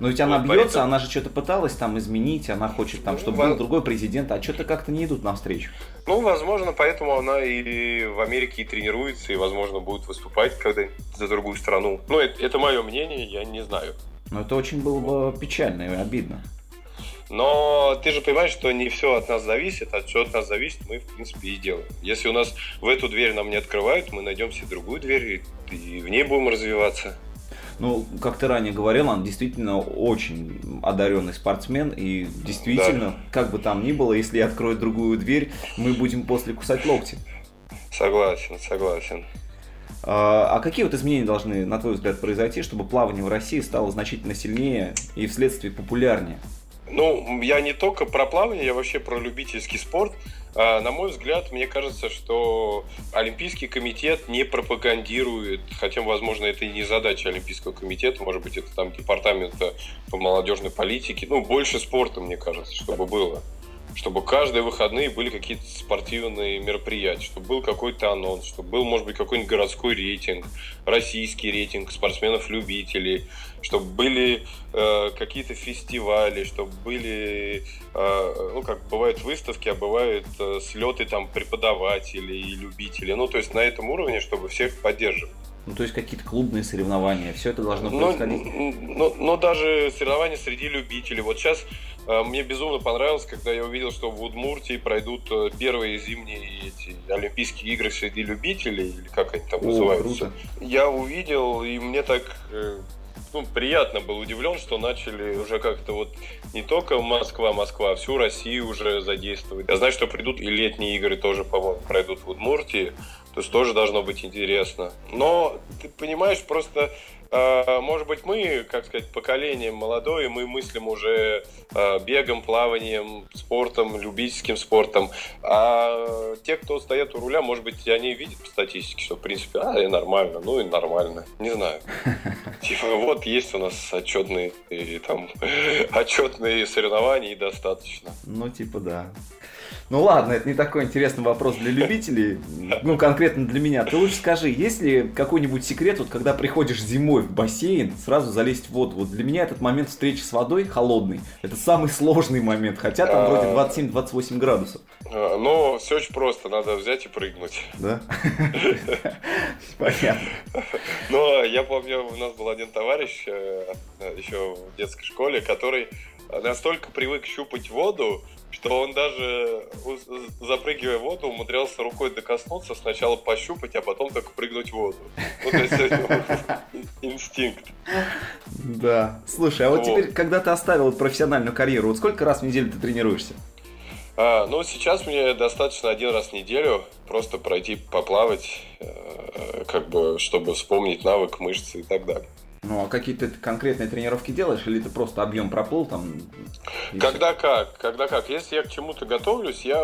Но ведь она вот бьется, поэтому... она же что-то пыталась там изменить, она хочет там, чтобы ну, был другой президент, а что-то как-то не идут навстречу. Ну, возможно, поэтому она и в Америке и тренируется, и, возможно, будет выступать когда за другую страну. Ну, это, это мое мнение, я не знаю. Но это очень было бы печально и обидно. Но ты же понимаешь, что не все от нас зависит, а все от нас зависит, мы, в принципе, и делаем. Если у нас в эту дверь нам не открывают, мы найдем себе другую дверь и, и в ней будем развиваться. Ну, как ты ранее говорил, он действительно очень одаренный спортсмен. И действительно, да. как бы там ни было, если откроет другую дверь, мы будем после кусать локти. Согласен, согласен. А, а какие вот изменения должны, на твой взгляд, произойти, чтобы плавание в России стало значительно сильнее и вследствие популярнее? Ну, я не только про плавание, я вообще про любительский спорт. А, на мой взгляд, мне кажется, что Олимпийский комитет не пропагандирует, хотя, возможно, это и не задача Олимпийского комитета, может быть, это там департамента по молодежной политике, ну, больше спорта, мне кажется, чтобы было чтобы каждые выходные были какие-то спортивные мероприятия, чтобы был какой-то анонс, чтобы был, может быть, какой-нибудь городской рейтинг, российский рейтинг спортсменов-любителей, чтобы были э, какие-то фестивали, чтобы были, э, ну, как бывают выставки, а бывают э, слеты там преподавателей и любителей. Ну, то есть на этом уровне, чтобы всех поддерживать. Ну, то есть какие-то клубные соревнования, все это должно ну, происходить? Ну, ну, ну, даже соревнования среди любителей. Вот сейчас э, мне безумно понравилось, когда я увидел, что в Удмуртии пройдут э, первые зимние эти Олимпийские игры среди любителей, или как они там О, называются. Круто. Я увидел, и мне так э, ну, приятно был удивлен, что начали уже как-то вот не только Москва, Москва, а всю Россию уже задействовать. Я знаю, что придут и летние игры тоже, по-моему, пройдут в Удмуртии. То есть тоже должно быть интересно. Но ты понимаешь, просто а, может быть, мы, как сказать, поколение молодое, мы мыслим уже а, бегом, плаванием, спортом, любительским спортом. А те, кто стоят у руля, может быть, они видят по статистике, что, в принципе, а, и нормально, ну и нормально. Не знаю. Типа, вот есть у нас отчетные, и, там, отчетные соревнования и достаточно. Ну, типа, да. Ну ладно, это не такой интересный вопрос для любителей, ну конкретно для меня. Ты лучше скажи, есть ли какой-нибудь секрет, вот когда приходишь зимой в бассейн, сразу залезть в воду? Вот для меня этот момент встречи с водой холодный, это самый сложный момент, хотя там вроде 27-28 а. градусов. А, ну, все очень просто, надо взять и прыгнуть. Да? Понятно. Но я помню, у нас был один товарищ э, еще в детской школе, который настолько привык щупать воду, что он даже, запрыгивая в воду, умудрялся рукой докоснуться, сначала пощупать, а потом только прыгнуть в воду. Ну, то есть инстинкт. Да. Слушай, а вот, вот теперь, когда ты оставил профессиональную карьеру, вот сколько раз в неделю ты тренируешься? А, ну, сейчас мне достаточно один раз в неделю просто пройти, поплавать, э, как бы, чтобы вспомнить навык, мышцы и так далее. Ну, а какие-то конкретные тренировки делаешь, или ты просто объем проплыл там? Когда все? как, когда как. Если я к чему-то готовлюсь, я,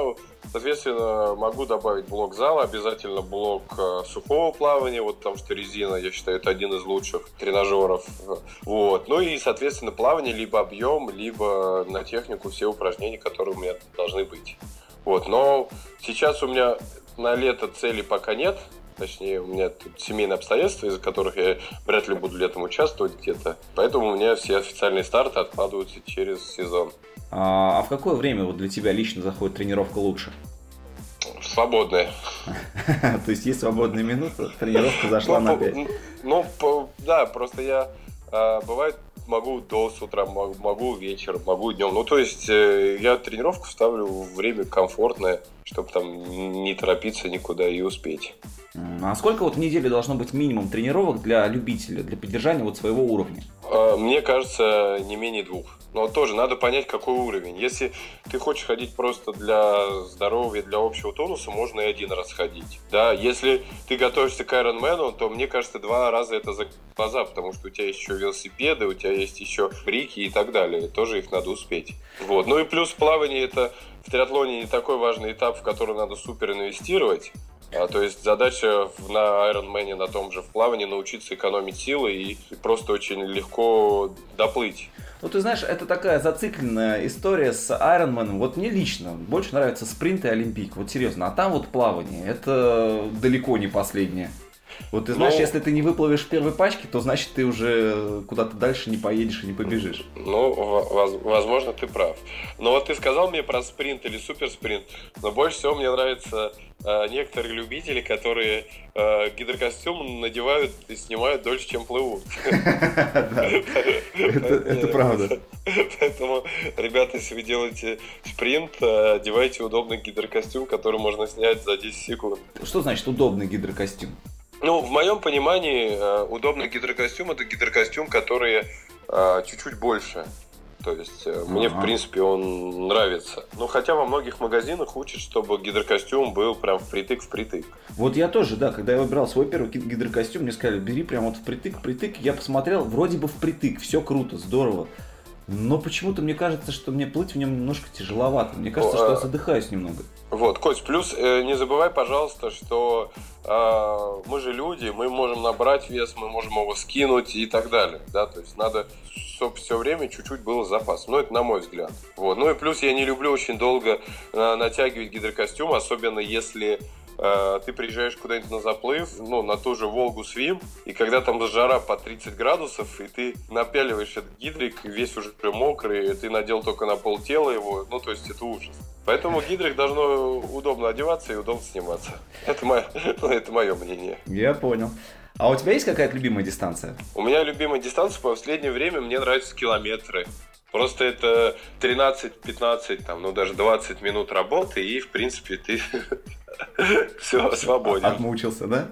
соответственно, могу добавить блок зала, обязательно блок э, сухого плавания, вот потому что резина, я считаю, это один из лучших тренажеров. Вот. Ну и, соответственно, плавание либо объем, либо на технику все упражнения, которые у меня должны быть. Вот. Но сейчас у меня на лето цели пока нет, Точнее, у меня тут семейные обстоятельства, из-за которых я вряд ли буду летом участвовать где-то. Поэтому у меня все официальные старты откладываются через сезон. А, а в какое время вот для тебя лично заходит тренировка лучше? Свободная. То есть есть свободные минуты, тренировка зашла ну, на 5. Ну, да, просто я а, бывает могу до с утра, могу вечером, могу днем. Ну, то есть э, я тренировку ставлю в время комфортное, чтобы там не торопиться никуда и успеть. А сколько вот в неделю должно быть минимум тренировок для любителя, для поддержания вот своего уровня? А, мне кажется, не менее двух. Но тоже надо понять, какой уровень. Если ты хочешь ходить просто для здоровья, для общего тонуса, можно и один раз ходить. Да, если ты готовишься к Ironman, то мне кажется, два раза это за глаза, потому что у тебя есть еще велосипеды, у тебя есть еще брики и так далее. Тоже их надо успеть. Вот. Ну и плюс плавание это в триатлоне не такой важный этап, в который надо супер инвестировать. А, то есть задача на Ironman на том же в плавании научиться экономить силы и просто очень легко доплыть. Ну, ты знаешь, это такая зацикленная история с Ironman. Вот мне лично больше нравятся спринты и Олимпийка. Вот серьезно. А там вот плавание. Это далеко не последнее. Вот ты знаешь, ну, если ты не выплывешь в первой пачке, то значит ты уже куда-то дальше не поедешь и не побежишь. Ну, возможно, ты прав. Но вот ты сказал мне про спринт или суперспринт, но больше всего мне нравятся э, некоторые любители, которые э, гидрокостюм надевают и снимают дольше, чем плывут. Это правда. Поэтому, ребята, если вы делаете спринт, э, одевайте удобный гидрокостюм, который можно снять за 10 секунд. Что значит удобный гидрокостюм? Ну, в моем понимании, э, удобный гидрокостюм это гидрокостюм, который э, чуть-чуть больше. То есть uh-huh. мне, в принципе, он нравится. Но хотя во многих магазинах учат, чтобы гидрокостюм был прям впритык впритык. Вот я тоже, да, когда я выбирал свой первый гидрокостюм, мне сказали, бери прям вот впритык впритык. Я посмотрел, вроде бы впритык, все круто, здорово. Но почему-то мне кажется, что мне плыть в нем немножко тяжеловато. Мне кажется, что я задыхаюсь немного. Вот, Кость, плюс э, не забывай, пожалуйста, что э, мы же люди, мы можем набрать вес, мы можем его скинуть и так далее, да, то есть надо, чтобы все время чуть-чуть было запас. Ну, это на мой взгляд. Вот. Ну и плюс я не люблю очень долго э, натягивать гидрокостюм, особенно если Э, ты приезжаешь куда-нибудь на заплыв, ну, на ту же Волгу Свим, и когда там жара по 30 градусов, и ты напяливаешь этот гидрик, весь уже мокрый, ты надел только на пол тела его, ну, то есть это ужас. Поэтому гидрик должно удобно одеваться и удобно сниматься. Это мое, ну, это мое мнение. Я понял. А у тебя есть какая-то любимая дистанция? У меня любимая дистанция по последнее время мне нравятся километры. Просто это 13-15, там, ну даже 20 минут работы, и в принципе ты все, свободен. Отмучился, да?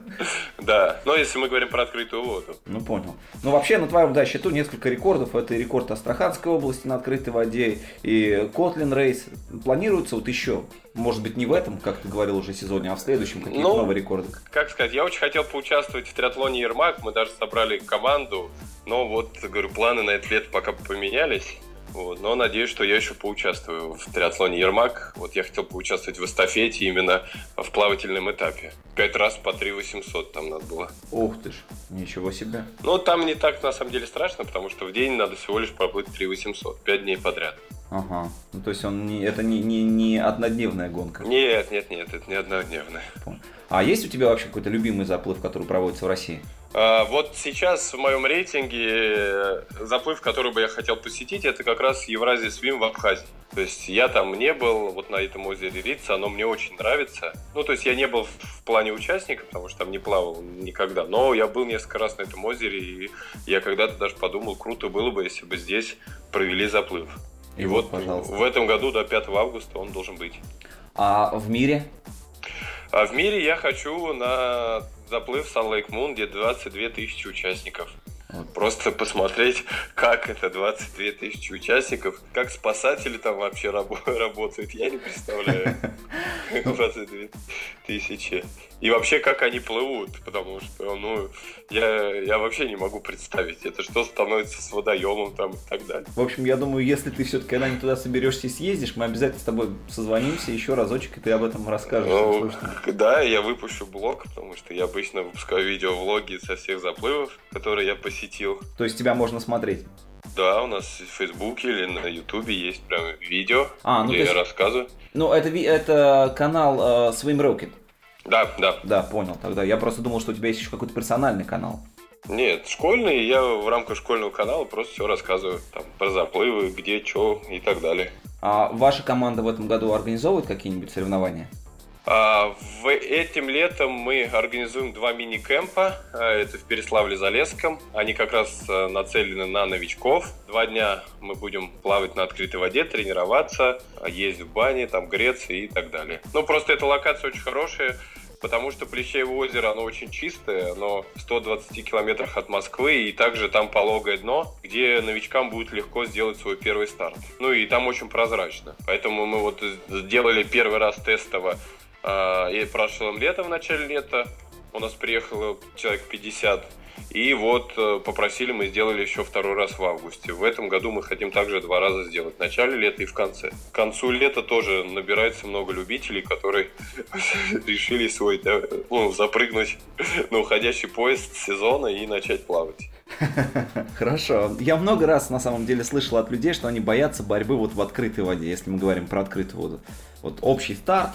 Да, но если мы говорим про открытую воду. Ну, понял. Ну, вообще, на твоем да, счету несколько рекордов. Это рекорд Астраханской области на открытой воде и Котлин Рейс. Планируется вот еще, может быть, не в этом, как ты говорил уже сезоне, а в следующем какие-то ну, новые рекорды? Как сказать, я очень хотел поучаствовать в триатлоне Ермак, мы даже собрали команду, но вот, говорю, планы на это лето пока поменялись. Вот, но надеюсь, что я еще поучаствую в триатлоне Ермак. Вот я хотел поучаствовать в эстафете именно в плавательном этапе. Пять раз по 3 800 там надо было. Ух ты ж, ничего себе. Ну, там не так на самом деле страшно, потому что в день надо всего лишь проплыть 3 800, 5 дней подряд. Ага. Ну, то есть он не, это не, не, не однодневная гонка? Нет, нет, нет, это не однодневная. А есть у тебя вообще какой-то любимый заплыв, который проводится в России? А, вот сейчас в моем рейтинге э, заплыв, который бы я хотел посетить, это как раз Евразия Свим в Абхазии. То есть я там не был, вот на этом озере Рица, оно мне очень нравится. Ну, то есть я не был в плане участника, потому что там не плавал никогда, но я был несколько раз на этом озере, и я когда-то даже подумал, круто было бы, если бы здесь провели заплыв. И, вот, пожалуйста. в этом году до 5 августа он должен быть. А в мире? А в мире я хочу на заплыв Сан Лейк Мун, где 22 тысячи участников. Просто посмотреть, как это 22 тысячи участников, как спасатели там вообще работают, я не представляю. 22 тысячи. И вообще, как они плывут, потому что, ну, я, я вообще не могу представить, это что становится с водоемом там и так далее. В общем, я думаю, если ты все-таки когда-нибудь туда соберешься и съездишь, мы обязательно с тобой созвонимся еще разочек, и ты об этом расскажешь. Ну, да, я выпущу блог, потому что я обычно выпускаю видеовлоги со всех заплывов, которые я посетил. То есть тебя можно смотреть? Да, у нас в Фейсбуке или на Ютубе есть прям видео, а, ну, где есть... я рассказываю. Ну, это, это канал э, Swim Rocket. Да, да. Да, понял тогда. Я просто думал, что у тебя есть еще какой-то персональный канал. Нет, школьный, я в рамках школьного канала просто все рассказываю там, про заплывы, где, что и так далее. А ваша команда в этом году организовывает какие-нибудь соревнования? А, в этим летом мы организуем два мини-кемпа. А, это в Переславле-Залесском. Они как раз а, нацелены на новичков. Два дня мы будем плавать на открытой воде, тренироваться, ездить в бане, там греться и так далее. Ну, просто эта локация очень хорошая потому что Плещеево озеро, оно очень чистое, оно в 120 километрах от Москвы, и также там пологое дно, где новичкам будет легко сделать свой первый старт. Ну и там очень прозрачно. Поэтому мы вот сделали первый раз тестово и прошлым летом, в начале лета, у нас приехало человек 50. И вот э, попросили, мы сделали еще второй раз в августе. В этом году мы хотим также два раза сделать. В начале лета и в конце. К концу лета тоже набирается много любителей, которые решили свой, ну, запрыгнуть на уходящий поезд сезона и начать плавать. Хорошо. Я много раз на самом деле слышал от людей, что они боятся борьбы вот в открытой воде, если мы говорим про открытую воду. Вот общий старт,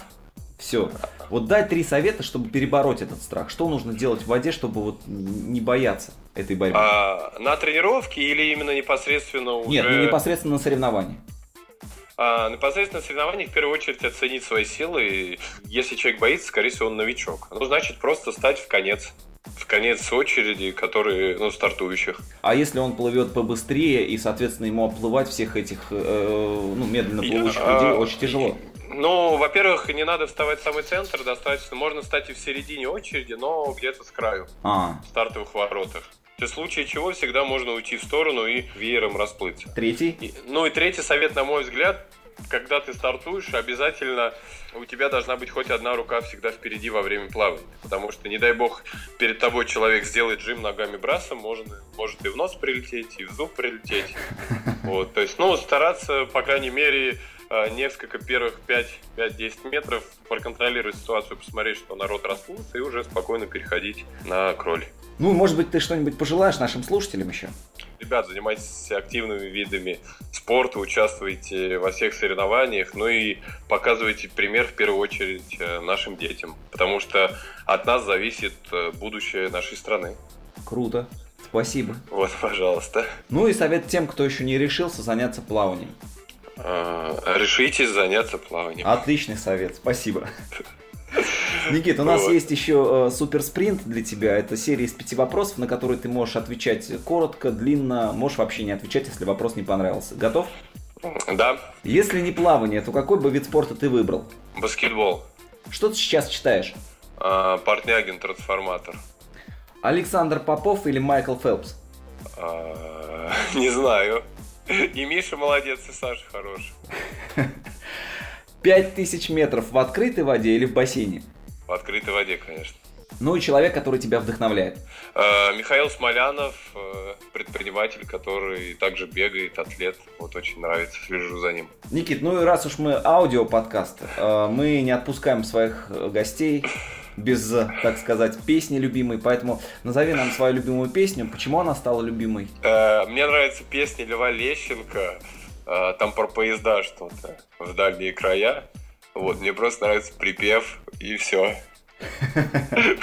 все. Вот дай три совета, чтобы перебороть этот страх. Что нужно делать в воде, чтобы вот не бояться этой борьбы? А, на тренировке или именно непосредственно уже... Нет, не непосредственно на соревновании. А, непосредственно на соревнованиях в первую очередь оценить свои силы. И если человек боится, скорее всего, он новичок. Ну, значит, просто стать в конец в конец очереди, которые, ну, стартующих. А если он плывет побыстрее, и, соответственно, ему оплывать всех этих, э, ну, медленно плывущих Я, людей а, очень тяжело? Ну, во-первых, не надо вставать в самый центр, достаточно. Можно стать и в середине очереди, но где-то с краю. А. В стартовых воротах. То есть в случае чего всегда можно уйти в сторону и веером расплыться. Третий? И, ну и третий совет, на мой взгляд, когда ты стартуешь, обязательно у тебя должна быть хоть одна рука всегда впереди во время плавания. Потому что, не дай бог, перед тобой человек сделает жим ногами брасом, можно, может и в нос прилететь, и в зуб прилететь. Вот, то есть, ну, стараться, по крайней мере, несколько первых 5-10 метров проконтролировать ситуацию, посмотреть, что народ расплылся, и уже спокойно переходить на кроль. Ну, может быть, ты что-нибудь пожелаешь нашим слушателям еще? Ребят, занимайтесь активными видами спорта, участвуйте во всех соревнованиях, ну и показывайте пример в первую очередь э, нашим детям, потому что от нас зависит э, будущее нашей страны. Круто. Спасибо. Вот, пожалуйста. Ну и совет тем, кто еще не решился заняться плаванием. А, решитесь заняться плаванием. Отличный совет, спасибо. Никит, у нас вот. есть еще э, супер спринт для тебя. Это серия из пяти вопросов, на которые ты можешь отвечать коротко, длинно, можешь вообще не отвечать, если вопрос не понравился. Готов? Да. Если не плавание, то какой бы вид спорта ты выбрал? Баскетбол. Что ты сейчас читаешь? А, Портнягин трансформатор. Александр Попов или Майкл Фелпс? А, не знаю. И Миша молодец, и Саша. Пять тысяч метров в открытой воде или в бассейне? В открытой воде, конечно. Ну и человек, который тебя вдохновляет. Э, Михаил Смолянов, э, предприниматель, который также бегает, атлет. Вот очень нравится, слежу за ним. Никит, ну и раз уж мы аудиоподкаст, э, мы не отпускаем своих гостей без, так сказать, песни любимой, поэтому назови нам свою любимую песню. Почему она стала любимой? Мне нравится песня Льва Лещенко, там про поезда что-то в дальние края. Вот, мне просто нравится припев, и все.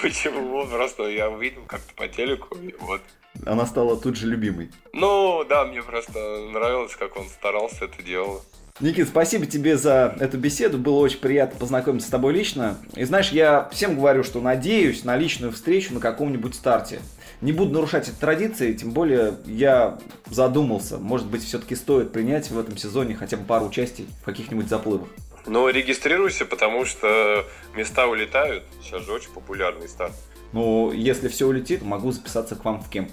Почему? Просто я увидел как-то по телеку, и вот. Она стала тут же любимой. Ну, да, мне просто нравилось, как он старался это делать. Никит, спасибо тебе за эту беседу. Было очень приятно познакомиться с тобой лично. И знаешь, я всем говорю, что надеюсь на личную встречу на каком-нибудь старте. Не буду нарушать эти традиции, тем более я задумался. Может быть, все-таки стоит принять в этом сезоне хотя бы пару участий в каких-нибудь заплывах. Но регистрируйся, потому что места улетают. Сейчас же очень популярный старт. Ну, если все улетит, могу записаться к вам в кемп.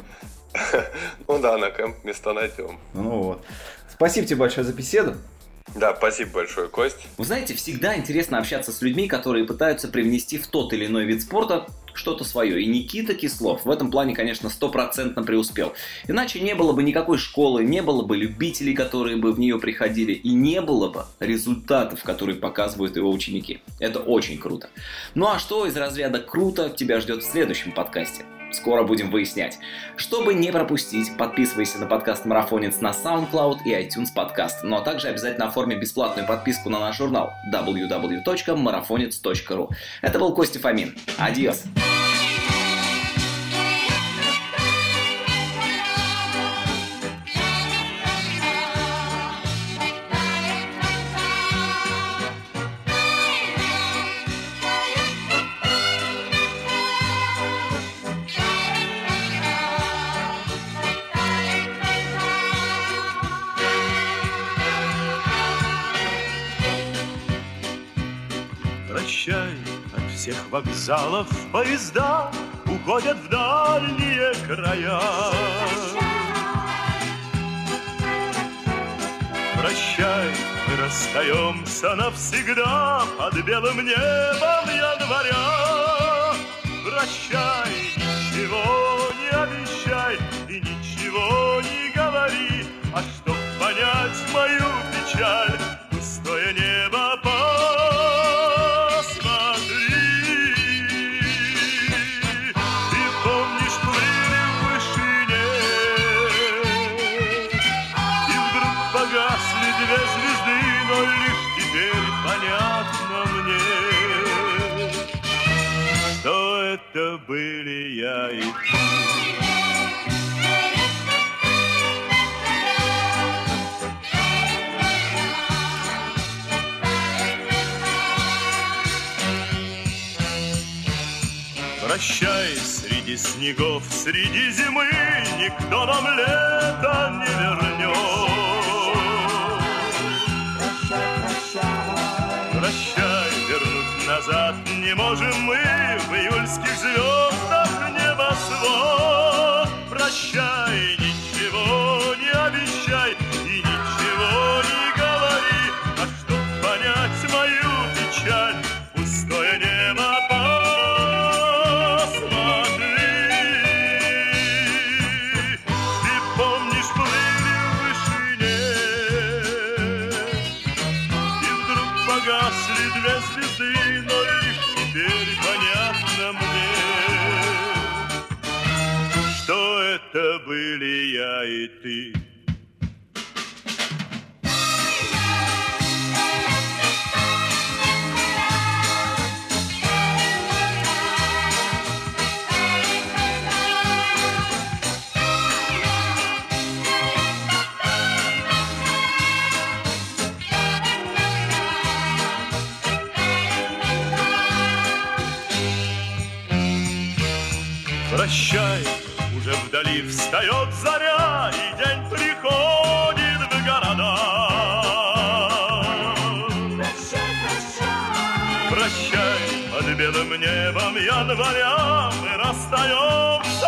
Ну да, на кемп места найдем. Ну вот. Спасибо тебе большое за беседу. Да, спасибо большое, Кость. Вы знаете, всегда интересно общаться с людьми, которые пытаются привнести в тот или иной вид спорта что-то свое. И Никита Кислов в этом плане, конечно, стопроцентно преуспел. Иначе не было бы никакой школы, не было бы любителей, которые бы в нее приходили, и не было бы результатов, которые показывают его ученики. Это очень круто. Ну а что из разряда «круто» тебя ждет в следующем подкасте? Скоро будем выяснять. Чтобы не пропустить, подписывайся на подкаст «Марафонец» на SoundCloud и iTunes подкаст, ну а также обязательно оформи бесплатную подписку на наш журнал www.marafonец.ru. Это был Костя Фомин. Адьос! Всех вокзалов поезда уходят в дальние края. Прощай, мы расстаемся навсегда под белым небом января. Прощай, ничего не обещай и ничего были я и ты. Прощай, среди снегов, среди зимы Никто нам лето не вернет. Назад не можем мы В июльских звездах небосвод. Прощай, Прощай, уже вдали встает заря, и день приходит в города. Прощай, прощай, Прощай, под белым небом января мы расстаемся